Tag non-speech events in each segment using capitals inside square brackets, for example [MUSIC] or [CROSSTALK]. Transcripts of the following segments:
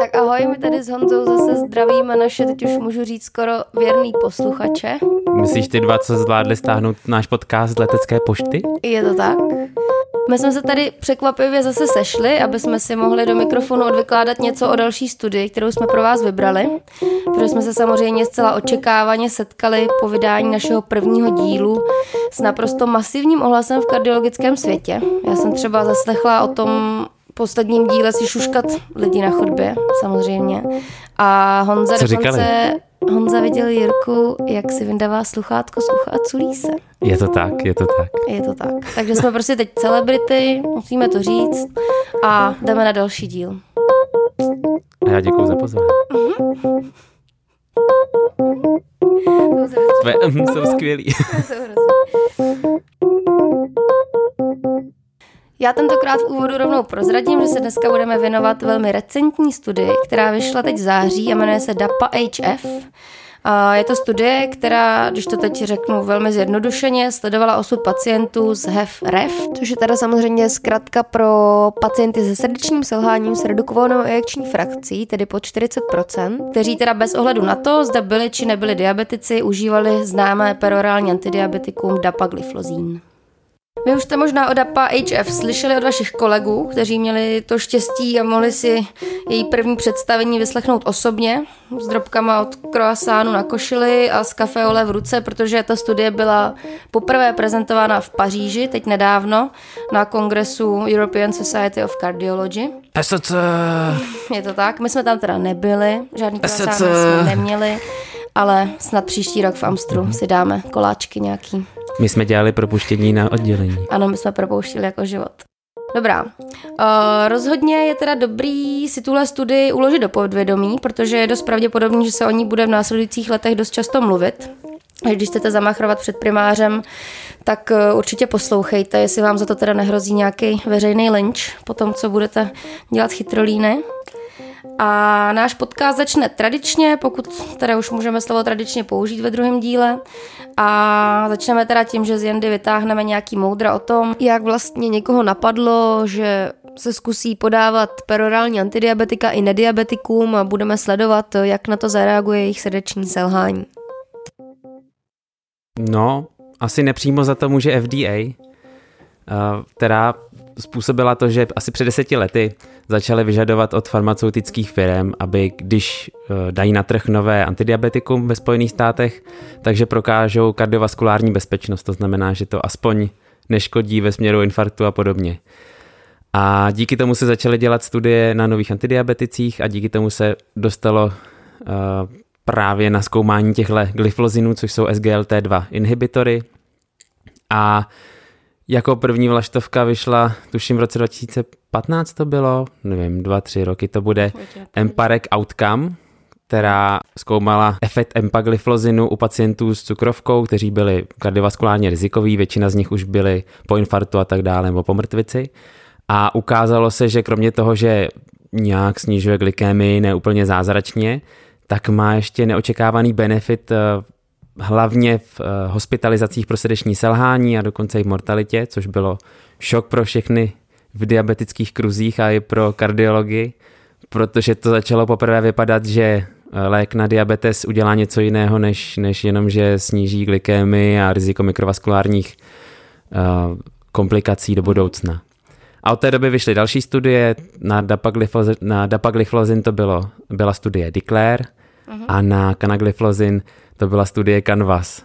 Tak ahoj, my tady s Honzou zase zdravíme naše, teď už můžu říct skoro věrný posluchače. Myslíš ty dva, co zvládli stáhnout náš podcast z letecké pošty? Je to tak? My jsme se tady překvapivě zase sešli, aby jsme si mohli do mikrofonu odvykládat něco o další studii, kterou jsme pro vás vybrali, protože jsme se samozřejmě zcela očekávaně setkali po vydání našeho prvního dílu s naprosto masivním ohlasem v kardiologickém světě. Já jsem třeba zaslechla o tom posledním díle si šuškat lidi na chodbě, samozřejmě. A Honza Co dokonce... říkali? Honza viděl Jirku, jak si vyndává sluchátko z ucha a culí se. Je to tak, je to tak. Je to tak. Takže jsme prostě teď celebrity, musíme to říct a jdeme na další díl. A já děkuji za pozvání. Tvoje mhm [LAUGHS] jsou skvělý. [LAUGHS] Já tentokrát v úvodu rovnou prozradím, že se dneska budeme věnovat velmi recentní studii, která vyšla teď v září a jmenuje se DAPA HF. A Je to studie, která, když to teď řeknu velmi zjednodušeně, sledovala osud pacientů z HEF-REF, což je teda samozřejmě zkratka pro pacienty se srdečním selháním s redukovanou ejekční frakcí, tedy pod 40%, kteří teda bez ohledu na to, zda byli či nebyli diabetici, užívali známé perorální antidiabetikum dapagliflozin. Vy už jste možná o DAPA HF slyšeli od vašich kolegů, kteří měli to štěstí a mohli si její první představení vyslechnout osobně s drobkama od croissánu na košili a z kafeole v ruce, protože ta studie byla poprvé prezentována v Paříži, teď nedávno, na kongresu European Society of Cardiology. SC. Je to tak, my jsme tam teda nebyli, žádný croissant jsme neměli, ale snad příští rok v Amstru si dáme koláčky nějaký. My jsme dělali propuštění na oddělení. Ano, my jsme propouštili jako život. Dobrá. Uh, rozhodně je teda dobrý si tuhle studii uložit do podvědomí, protože je dost pravděpodobný, že se o ní bude v následujících letech dost často mluvit. Když chcete zamachrovat před primářem, tak uh, určitě poslouchejte, jestli vám za to teda nehrozí nějaký veřejný lynč po tom, co budete dělat chytrolíny. A náš podcast začne tradičně, pokud teda už můžeme slovo tradičně použít ve druhém díle. A začneme teda tím, že z Jandy vytáhneme nějaký moudra o tom, jak vlastně někoho napadlo, že se zkusí podávat perorální antidiabetika i nediabetikům a budeme sledovat, jak na to zareaguje jejich srdeční selhání. No, asi nepřímo za to může FDA, eh, která způsobila to, že asi před deseti lety začaly vyžadovat od farmaceutických firm, aby když eh, dají na trh nové antidiabetikum ve Spojených státech, takže prokážou kardiovaskulární bezpečnost. To znamená, že to aspoň neškodí ve směru infarktu a podobně. A díky tomu se začaly dělat studie na nových antidiabeticích a díky tomu se dostalo uh, právě na zkoumání těchto glyflozinů, což jsou SGLT2 inhibitory. A jako první vlaštovka vyšla, tuším v roce 2015 to bylo, nevím, dva, tři roky to bude, Emparec Outcome, která zkoumala efekt empagliflozinu u pacientů s cukrovkou, kteří byli kardiovaskulárně rizikoví, většina z nich už byli po infarktu a tak dále, nebo po mrtvici. A ukázalo se, že kromě toho, že nějak snižuje glykémii neúplně zázračně, tak má ještě neočekávaný benefit eh, hlavně v eh, hospitalizacích pro srdeční selhání a dokonce i v mortalitě, což bylo šok pro všechny v diabetických kruzích a i pro kardiologii, protože to začalo poprvé vypadat, že eh, lék na diabetes udělá něco jiného, než, než jenom, že sníží glykémii a riziko mikrovaskulárních uh, komplikací do budoucna. A od té doby vyšly další studie, na dapagliflozin, na dapagliflozin to bylo, byla studie Declare uh-huh. a na canagliflozin to byla studie Canvas.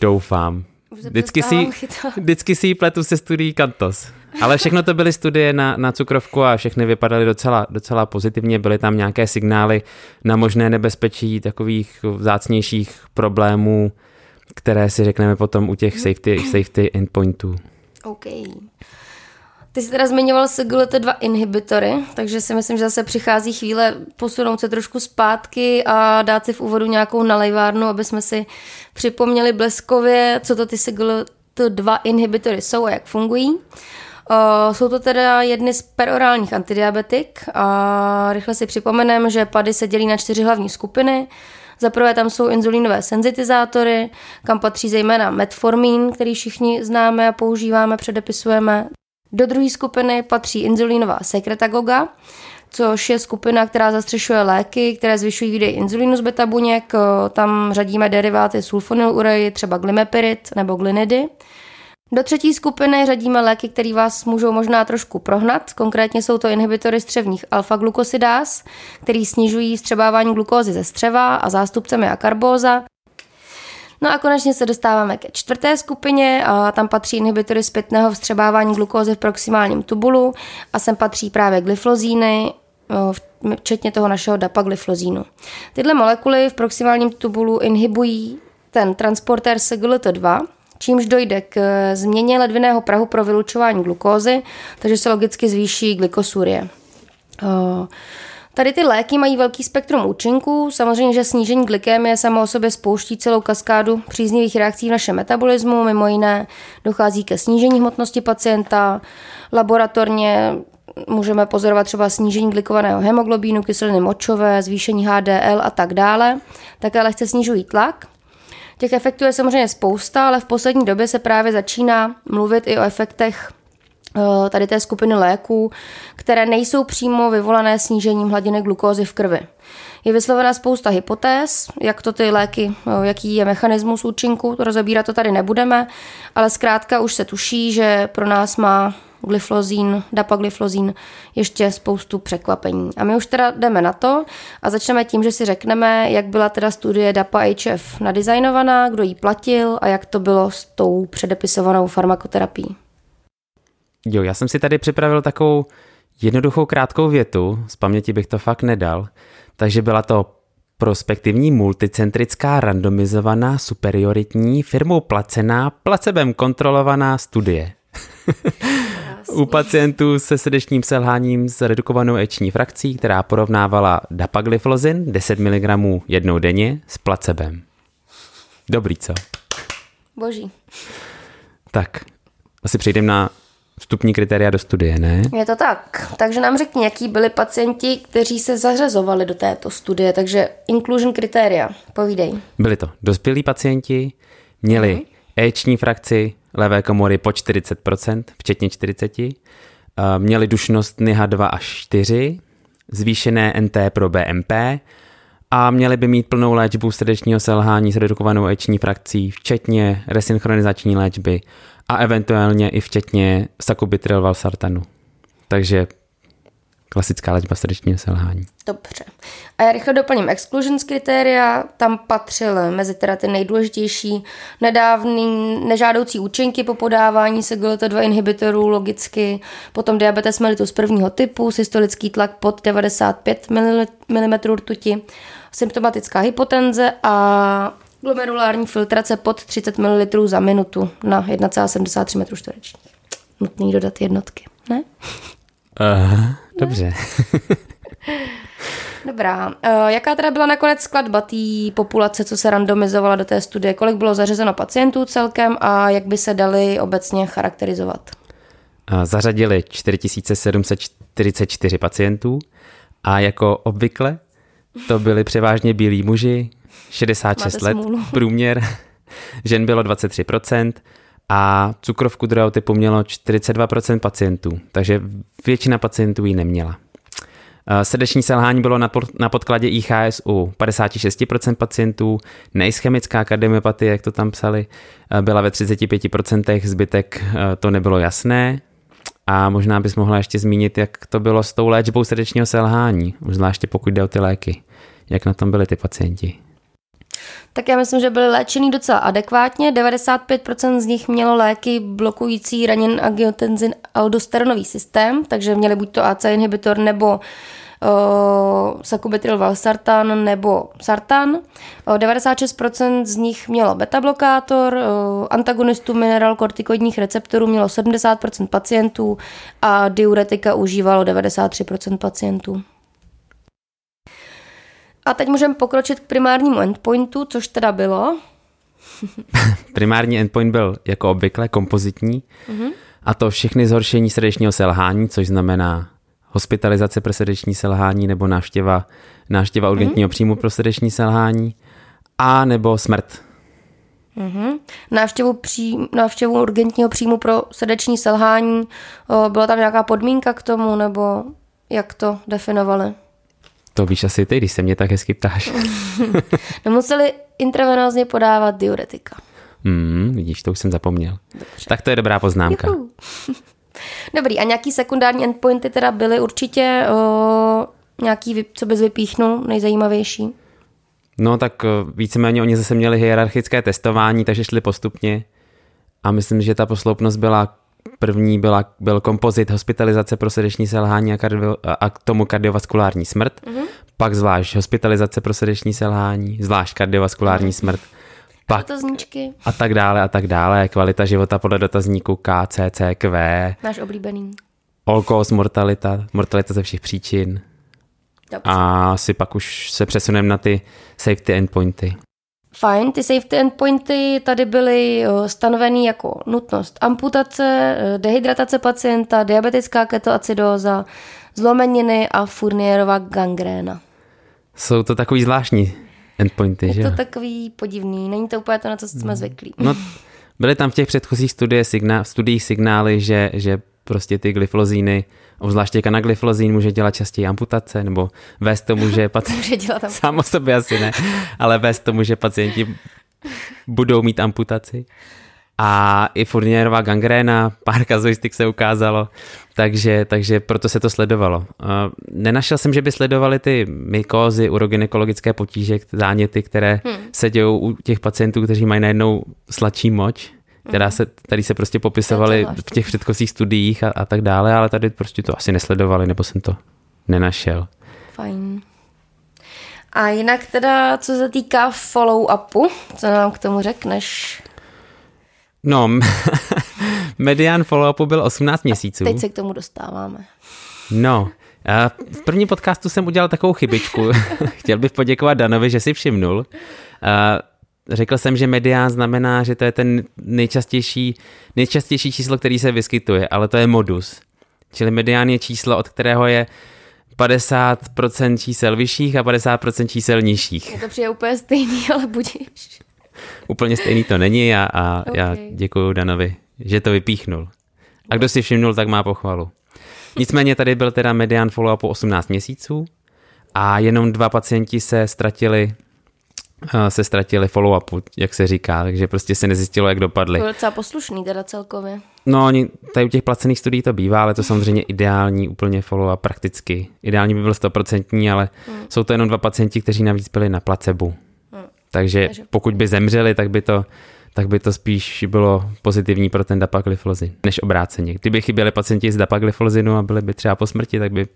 Doufám. Vždycky si, vždycky si ji pletu se studií Kantos. Ale všechno to byly studie na, na cukrovku a všechny vypadaly docela, docela pozitivně. Byly tam nějaké signály na možné nebezpečí takových vzácnějších problémů, které si řekneme potom u těch safety, safety endpointů. OK. Ty jsi teda zmiňoval SGLT2 inhibitory, takže si myslím, že zase přichází chvíle posunout se trošku zpátky a dát si v úvodu nějakou nalejvárnu, aby jsme si připomněli bleskově, co to ty SGLT2 inhibitory jsou a jak fungují. Uh, jsou to teda jedny z perorálních antidiabetik a rychle si připomenem, že pady se dělí na čtyři hlavní skupiny. Za prvé tam jsou inzulínové senzitizátory, kam patří zejména metformín, který všichni známe a používáme, předepisujeme. Do druhé skupiny patří inzulínová sekretagoga, což je skupina, která zastřešuje léky, které zvyšují výdej inzulínu z beta buněk. Tam řadíme deriváty sulfonylureji, třeba glimepirid nebo glinidy. Do třetí skupiny řadíme léky, které vás můžou možná trošku prohnat. Konkrétně jsou to inhibitory střevních alfa-glukosidás, který snižují vstřebávání glukózy ze střeva a zástupcem je akarbóza. No a konečně se dostáváme ke čtvrté skupině a tam patří inhibitory zpětného vstřebávání glukózy v proximálním tubulu a sem patří právě glyflozíny, včetně toho našeho dapagliflozínu. Tyhle molekuly v proximálním tubulu inhibují ten transportér SGLT2, čímž dojde k změně ledviného prahu pro vylučování glukózy, takže se logicky zvýší glykosúrie. Tady ty léky mají velký spektrum účinků. Samozřejmě, že snížení glykémie samo o sobě spouští celou kaskádu příznivých reakcí v našem metabolismu. Mimo jiné dochází ke snížení hmotnosti pacienta. Laboratorně můžeme pozorovat třeba snížení glikovaného hemoglobínu, kyseliny močové, zvýšení HDL a tak dále. Také lehce snižují tlak. Těch efektů je samozřejmě spousta, ale v poslední době se právě začíná mluvit i o efektech tady té skupiny léků, které nejsou přímo vyvolané snížením hladiny glukózy v krvi. Je vyslovena spousta hypotéz, jak to ty léky, eh, jaký je mechanismus účinku, to rozebírat to tady nebudeme, ale zkrátka už se tuší, že pro nás má glyflozín, dapagliflozín, ještě spoustu překvapení. A my už teda jdeme na to a začneme tím, že si řekneme, jak byla teda studie DAPA-HF nadizajnovaná, kdo ji platil a jak to bylo s tou předepisovanou farmakoterapií. Jo, já jsem si tady připravil takovou jednoduchou krátkou větu, z paměti bych to fakt nedal, takže byla to prospektivní multicentrická randomizovaná superioritní firmou placená placebem kontrolovaná studie. [LAUGHS] u pacientů se srdečním selháním s redukovanou eční frakcí, která porovnávala dapagliflozin 10 mg jednou denně s placebem. Dobrý, co? Boží. Tak, asi přejdeme na vstupní kritéria do studie, ne? Je to tak. Takže nám řekni, jaký byli pacienti, kteří se zařazovali do této studie. Takže inclusion kritéria, povídej. Byli to dospělí pacienti, měli mm-hmm. eční frakci levé komory po 40%, včetně 40, měli dušnost NIHA 2 až 4, zvýšené NT pro BMP a měli by mít plnou léčbu srdečního selhání s redukovanou eční frakcí, včetně resynchronizační léčby a eventuálně i včetně sakubitril valsartanu. Takže klasická léčba srdečního selhání. Dobře. A já rychle doplním exclusions kritéria. Tam patřil mezi teda ty nejdůležitější nedávný nežádoucí účinky po podávání SGLT2 inhibitorů logicky, potom diabetes mellitus prvního typu, systolický tlak pod 95 mm rtuti, symptomatická hypotenze a glomerulární filtrace pod 30 ml za minutu na 1,73 m2. Nutný dodat jednotky, ne? Uh, dobře. [LAUGHS] Dobrá. Uh, jaká teda byla nakonec skladba té populace, co se randomizovala do té studie? Kolik bylo zařazeno pacientů celkem a jak by se dali obecně charakterizovat? Uh, zařadili 4744 pacientů a jako obvykle to byli převážně bílí muži, 66 let [LAUGHS] průměr, žen bylo 23%, a cukrovku druhého typu mělo 42% pacientů, takže většina pacientů ji neměla. Eh, srdeční selhání bylo na podkladě IHS u 56% pacientů, neischemická kardiomyopatie, jak to tam psali, eh, byla ve 35%, zbytek eh, to nebylo jasné. A možná bys mohla ještě zmínit, jak to bylo s tou léčbou srdečního selhání, zvláště pokud jde o ty léky. Jak na tom byli ty pacienti? Tak já myslím, že byly léčený docela adekvátně. 95% z nich mělo léky blokující ranin angiotenzin aldosteronový systém, takže měli buď to AC inhibitor nebo uh, sakubitril valsartan nebo sartan. Uh, 96% z nich mělo beta-blokátor, uh, antagonistu mineralkortikoidních receptorů mělo 70% pacientů a diuretika užívalo 93% pacientů. A teď můžeme pokročit k primárnímu endpointu, což teda bylo. [LAUGHS] Primární endpoint byl jako obvykle kompozitní mm-hmm. a to všechny zhoršení srdečního selhání, což znamená hospitalizace pro srdeční selhání nebo návštěva, návštěva urgentního mm-hmm. příjmu pro srdeční selhání a nebo smrt. Mm-hmm. Návštěvu, pří, návštěvu urgentního příjmu pro srdeční selhání, o, byla tam nějaká podmínka k tomu, nebo jak to definovali? To víš asi ty, když se mě tak hezky ptáš. [LAUGHS] Nemuseli intravenózně podávat diuretika. Hmm, vidíš, to už jsem zapomněl. Dobře. Tak to je dobrá poznámka. Juhu. [LAUGHS] Dobrý, a nějaký sekundární endpointy teda byly určitě o, nějaký, co bys vypíchnul, nejzajímavější? No tak víceméně oni zase měli hierarchické testování, takže šli postupně a myslím, že ta posloupnost byla první byla, byl kompozit hospitalizace pro srdeční selhání a, kardio, a k tomu kardiovaskulární smrt, mm-hmm. pak zvlášť hospitalizace pro srdeční selhání, zvlášť kardiovaskulární mm-hmm. smrt, pak dotazníčky. a tak dále a tak dále, kvalita života podle dotazníku KCCQ. Náš oblíbený. All cause mortalita, mortalita ze všech příčin. Dobře. A asi pak už se přesuneme na ty safety endpointy. Fajn, ty safety endpointy tady byly stanoveny jako nutnost amputace, e, dehydratace pacienta, diabetická ketoacidóza, zlomeniny a Furnierova gangréna. Jsou to takový zvláštní endpointy, Je že? Je to takový podivný, není to úplně to, na co jsme hmm. zvyklí. No, [LAUGHS] byly tam v těch předchozích studie signá, studiích signály, že, že prostě ty glyflozíny, obzvláště kanaglyflozín může dělat častěji amputace, nebo vést tomu, že [LAUGHS] pacient... může dělat amputace. Sám o sobě asi ne, ale vést tomu, že pacienti budou mít amputaci. A i Fournierova gangréna, pár kazuistik se ukázalo, takže, takže proto se to sledovalo. Nenašel jsem, že by sledovali ty mykózy, urogynekologické potíže, záněty, které hmm. se dějou u těch pacientů, kteří mají najednou sladší moč, která se, tady se prostě popisovaly v těch předchozích studiích a, a tak dále, ale tady prostě to asi nesledovali, nebo jsem to nenašel. Fajn. A jinak teda, co se týká follow-upu, co nám k tomu řekneš? No, [LAUGHS] medián follow-upu byl 18 měsíců. A teď se k tomu dostáváme. No, v prvním podcastu jsem udělal takovou chybičku. [LAUGHS] Chtěl bych poděkovat Danovi, že si všimnul. Řekl jsem, že medián znamená, že to je ten nejčastější, nejčastější číslo, který se vyskytuje, ale to je modus. Čili medián je číslo, od kterého je 50% čísel vyšších a 50% čísel nižších. Je to přijde úplně stejný, [LAUGHS] ale budíš. Úplně stejný to není a, a okay. já děkuji Danovi, že to vypíchnul. A kdo si všimnul, tak má pochvalu. Nicméně tady byl teda medián follow po 18 měsíců a jenom dva pacienti se ztratili eh, se ztratili follow-upu, jak se říká, takže prostě se nezjistilo, jak dopadly. To docela poslušný teda celkově. No, oni, tady u těch placených studií to bývá, ale to samozřejmě ideální úplně follow-up prakticky. Ideální by byl 100%, ale hmm. jsou to jenom dva pacienti, kteří navíc byli na placebu. Takže pokud by zemřeli, tak by to tak by to spíš bylo pozitivní pro ten dapagliflozin, než obráceně. Kdyby chyběli pacienti z dapagliflozinu a byli by třeba po smrti, tak by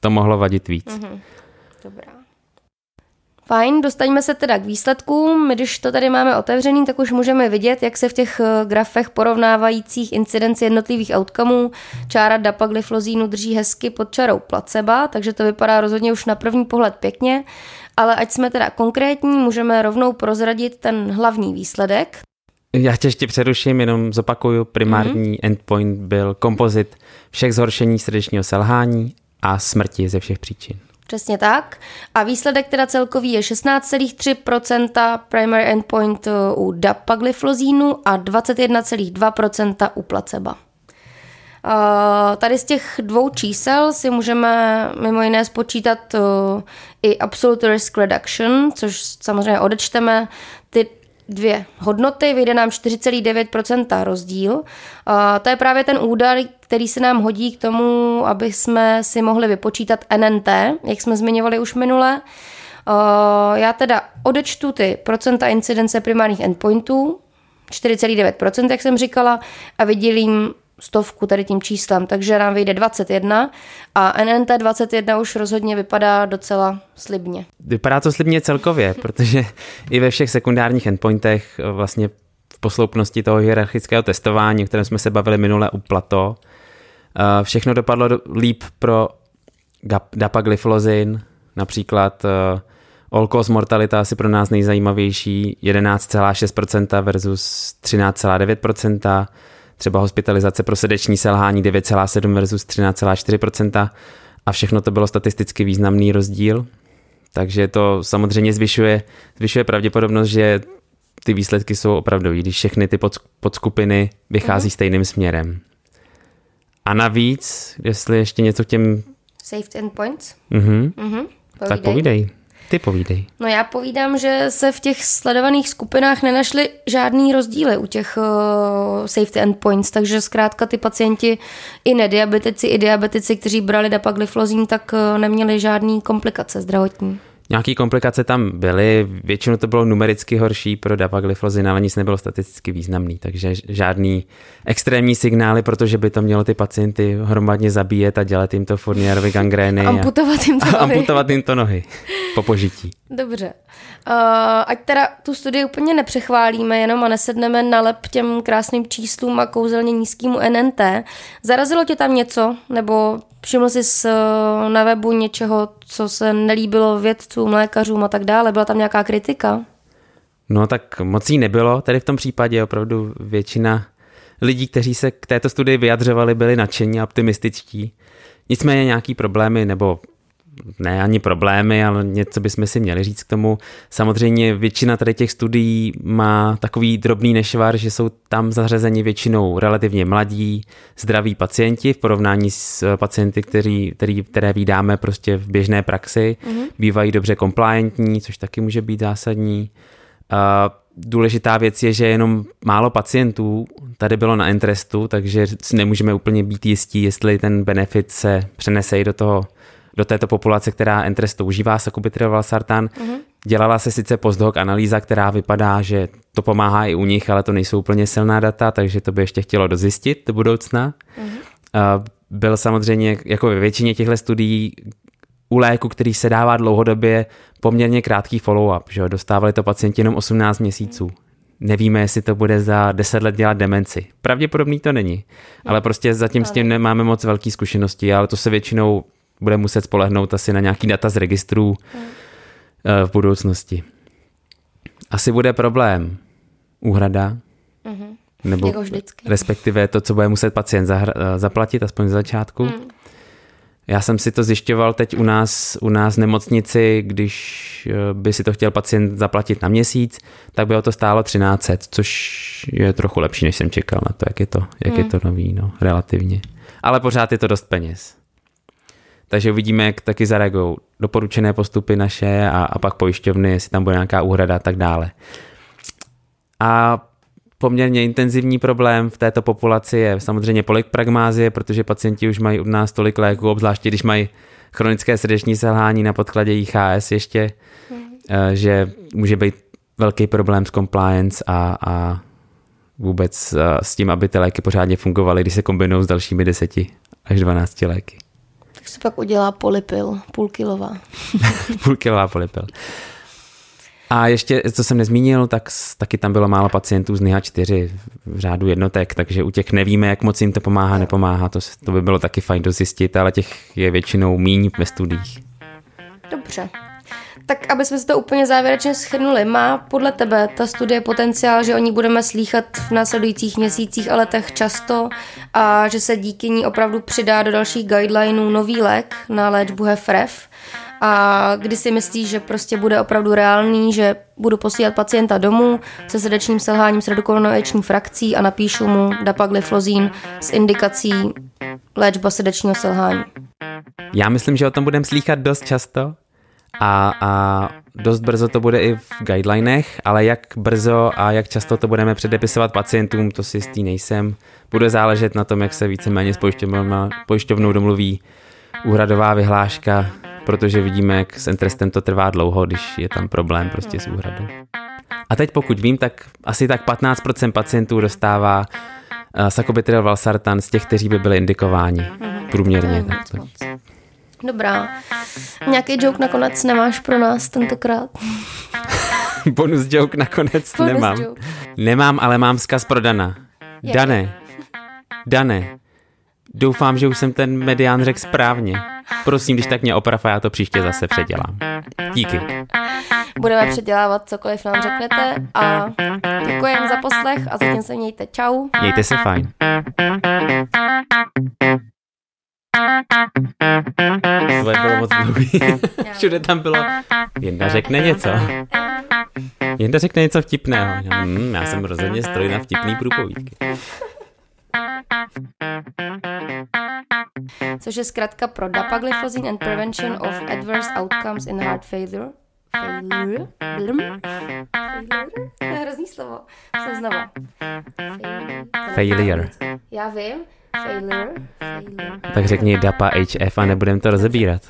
to mohlo vadit víc. Mm-hmm. Dobrá. Fajn, dostaňme se teda k výsledkům. My, když to tady máme otevřený, tak už můžeme vidět, jak se v těch eh, grafech porovnávajících incidenci jednotlivých outcomeů čára dapagliflozínu drží hezky pod čarou placebo, takže to vypadá rozhodně už na první pohled pěkně. Ale ať jsme teda konkrétní, můžeme rovnou prozradit ten hlavní výsledek. Já tě ještě přeruším, jenom zopakuju. Primární mm-hmm. endpoint byl kompozit všech zhoršení srdečního selhání a smrti ze všech příčin. Přesně tak. A výsledek teda celkový je 16,3% primary endpoint u dapagliflozínu a 21,2% u placebo. Tady z těch dvou čísel si můžeme mimo jiné spočítat i absolute risk reduction, což samozřejmě odečteme ty dvě hodnoty, vyjde nám 4,9% rozdíl. To je právě ten údaj, který se nám hodí k tomu, aby jsme si mohli vypočítat NNT, jak jsme zmiňovali už minule. Já teda odečtu ty procenta incidence primárních endpointů, 4,9%, jak jsem říkala, a vydělím stovku tady tím číslem, takže nám vyjde 21 a NNT 21 už rozhodně vypadá docela slibně. Vypadá to slibně celkově, [LAUGHS] protože i ve všech sekundárních endpointech eh, vlastně v posloupnosti toho hierarchického testování, o kterém jsme se bavili minule u Plato, eh, všechno dopadlo líp pro dapagliflozin, například eh, all cause mortalita asi pro nás nejzajímavější 11,6% versus 13,9%, třeba hospitalizace pro srdeční selhání 9,7 versus 13,4% a všechno to bylo statisticky významný rozdíl. takže to samozřejmě zvyšuje, zvyšuje pravděpodobnost, že ty výsledky jsou opravdu, když všechny ty pod, podskupiny vychází mm. stejným směrem. A navíc, jestli ještě něco k těm... Safety endpoints? Mhm. Mm-hmm. Povídej. Tak povídej. Ty povídej. No já povídám, že se v těch sledovaných skupinách nenašly žádný rozdíly u těch uh, safety endpoints, takže zkrátka ty pacienti i nediabetici, i diabetici, kteří brali dapagliflozin, tak uh, neměli žádný komplikace zdravotní. Nějaké komplikace tam byly, většinou to bylo numericky horší pro dapagliflozin, ale nic nebylo statisticky významný, takže žádný extrémní signály, protože by to mělo ty pacienty hromadně zabíjet a dělat jim to furnierovi gangrény. [LAUGHS] A [LAUGHS] amputovat jim to nohy. A amputovat jim to nohy po požití. Dobře. Uh, ať teda tu studii úplně nepřechválíme jenom a nesedneme na lep těm krásným číslům a kouzelně nízkému NNT. Zarazilo tě tam něco? Nebo všiml jsi na webu něčeho, co se nelíbilo vědcům, lékařům a tak dále? Byla tam nějaká kritika? No tak moc jí nebylo. Tady v tom případě opravdu většina lidí, kteří se k této studii vyjadřovali, byli nadšení a optimističtí. Nicméně nějaký problémy nebo ne ani problémy, ale něco bychom si měli říct k tomu. Samozřejmě většina tady těch studií má takový drobný nešvar, že jsou tam zařazeni většinou relativně mladí, zdraví pacienti v porovnání s pacienty, který, který, které vydáme prostě v běžné praxi. Mm-hmm. Bývají dobře compliantní, což taky může být zásadní. Uh, důležitá věc je, že jenom málo pacientů tady bylo na Entrestu, takže nemůžeme úplně být jistí, jestli ten benefit se přenese i do toho do této populace, která Entrest užívá sakubitril valsartan. Mm-hmm. Dělala se sice postdoc analýza, která vypadá, že to pomáhá i u nich, ale to nejsou úplně silná data, takže to by ještě chtělo dozjistit do budoucna. Mm-hmm. Byl samozřejmě, jako ve většině těchto studií, u léku, který se dává dlouhodobě, poměrně krátký follow-up. Že Dostávali to pacienti jenom 18 měsíců. Nevíme, jestli to bude za 10 let dělat demenci. Pravděpodobný to není, ale prostě zatím s tím nemáme moc velké zkušenosti, ale to se většinou bude muset spolehnout asi na nějaký data z registrů hmm. v budoucnosti. Asi bude problém úhrada, mm-hmm. nebo jako respektive to, co bude muset pacient zahra- eh, zaplatit, aspoň z začátku. Mm. Já jsem si to zjišťoval teď u nás, u nás v nemocnici, když eh, by si to chtěl pacient zaplatit na měsíc, tak by to stálo 1300, což je trochu lepší, než jsem čekal na to, jak je to, jak mm. je hmm. to nový, no, relativně. Ale pořád je to dost peněz. Takže uvidíme, jak taky zareagují doporučené postupy naše a, a pak pojišťovny, jestli tam bude nějaká úhrada a tak dále. A poměrně intenzivní problém v této populaci je samozřejmě polikpragmázie, protože pacienti už mají u nás tolik léků, obzvláště když mají chronické srdeční selhání na podkladě IHS ještě, hmm. že může být velký problém s compliance a, a vůbec eh, s tím, aby ty léky pořádně fungovaly, když se kombinují s dalšími 10 až 12 léky. Tak se pak udělá polipil, půlkilová. [LAUGHS] půlkilová polipil. A ještě, co jsem nezmínil, tak taky tam bylo málo pacientů z NIHA 4 v řádu jednotek, takže u těch nevíme, jak moc jim to pomáhá, nepomáhá. To, to by bylo taky fajn dozjistit, ale těch je většinou míň ve studiích. Dobře. Tak aby jsme si to úplně závěrečně schrnuli, má podle tebe ta studie potenciál, že o ní budeme slýchat v následujících měsících a letech často a že se díky ní opravdu přidá do dalších guidelineů nový lék na léčbu HFrEF a kdy si myslíš, že prostě bude opravdu reálný, že budu posílat pacienta domů se srdečním selháním s redukovanou frakcí a napíšu mu dapagliflozin s indikací léčba srdečního selhání. Já myslím, že o tom budeme slýchat dost často a, a dost brzo to bude i v guidelinech, ale jak brzo a jak často to budeme předepisovat pacientům, to si jistý nejsem. Bude záležet na tom, jak se víceméně s pojišťovnou domluví úhradová vyhláška, protože vidíme, jak s Entrestem to trvá dlouho, když je tam problém prostě s úhradou. A teď pokud vím, tak asi tak 15% pacientů dostává uh, sakubitril valsartan z těch, kteří by byli indikováni mhm. průměrně. Tak Dobrá. Nějaký joke nakonec nemáš pro nás tentokrát? [LAUGHS] Bonus joke nakonec Bonus nemám. Joke. Nemám, ale mám vzkaz pro Dana. Jak? Dane, Dane, doufám, že už jsem ten medián řekl správně. Prosím, když tak mě oprav a já to příště zase předělám. Díky. Budeme předělávat cokoliv nám řeknete a děkujeme za poslech a zatím se mějte. Čau. Mějte se fajn. Tvoje bylo moc dlouhý. [LAUGHS] Všude tam bylo. Jenda řekne něco. Jenda řekne něco vtipného. Hmm, já jsem rozhodně stroj na vtipný průpovídky. Což je zkrátka pro dapagliflozin and prevention of adverse outcomes in heart failure. Failure? Failure? To je hrozný slovo. Jsem znovu. Failure. Já vím. Failure. Failure. Tak řekni DAPA HF a nebudem to rozebírat.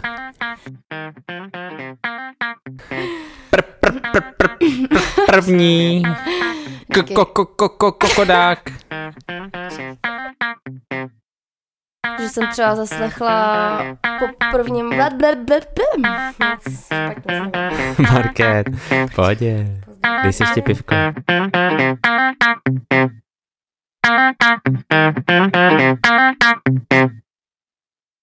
Pr, pr, pr, pr, pr, první. Díky. Ko- ko- ko- ko- Kokodák. Že jsem třeba zaslechla po prvním blad, blad, blad. Market. Pohodě. Dej si ještě pivko. Thank you.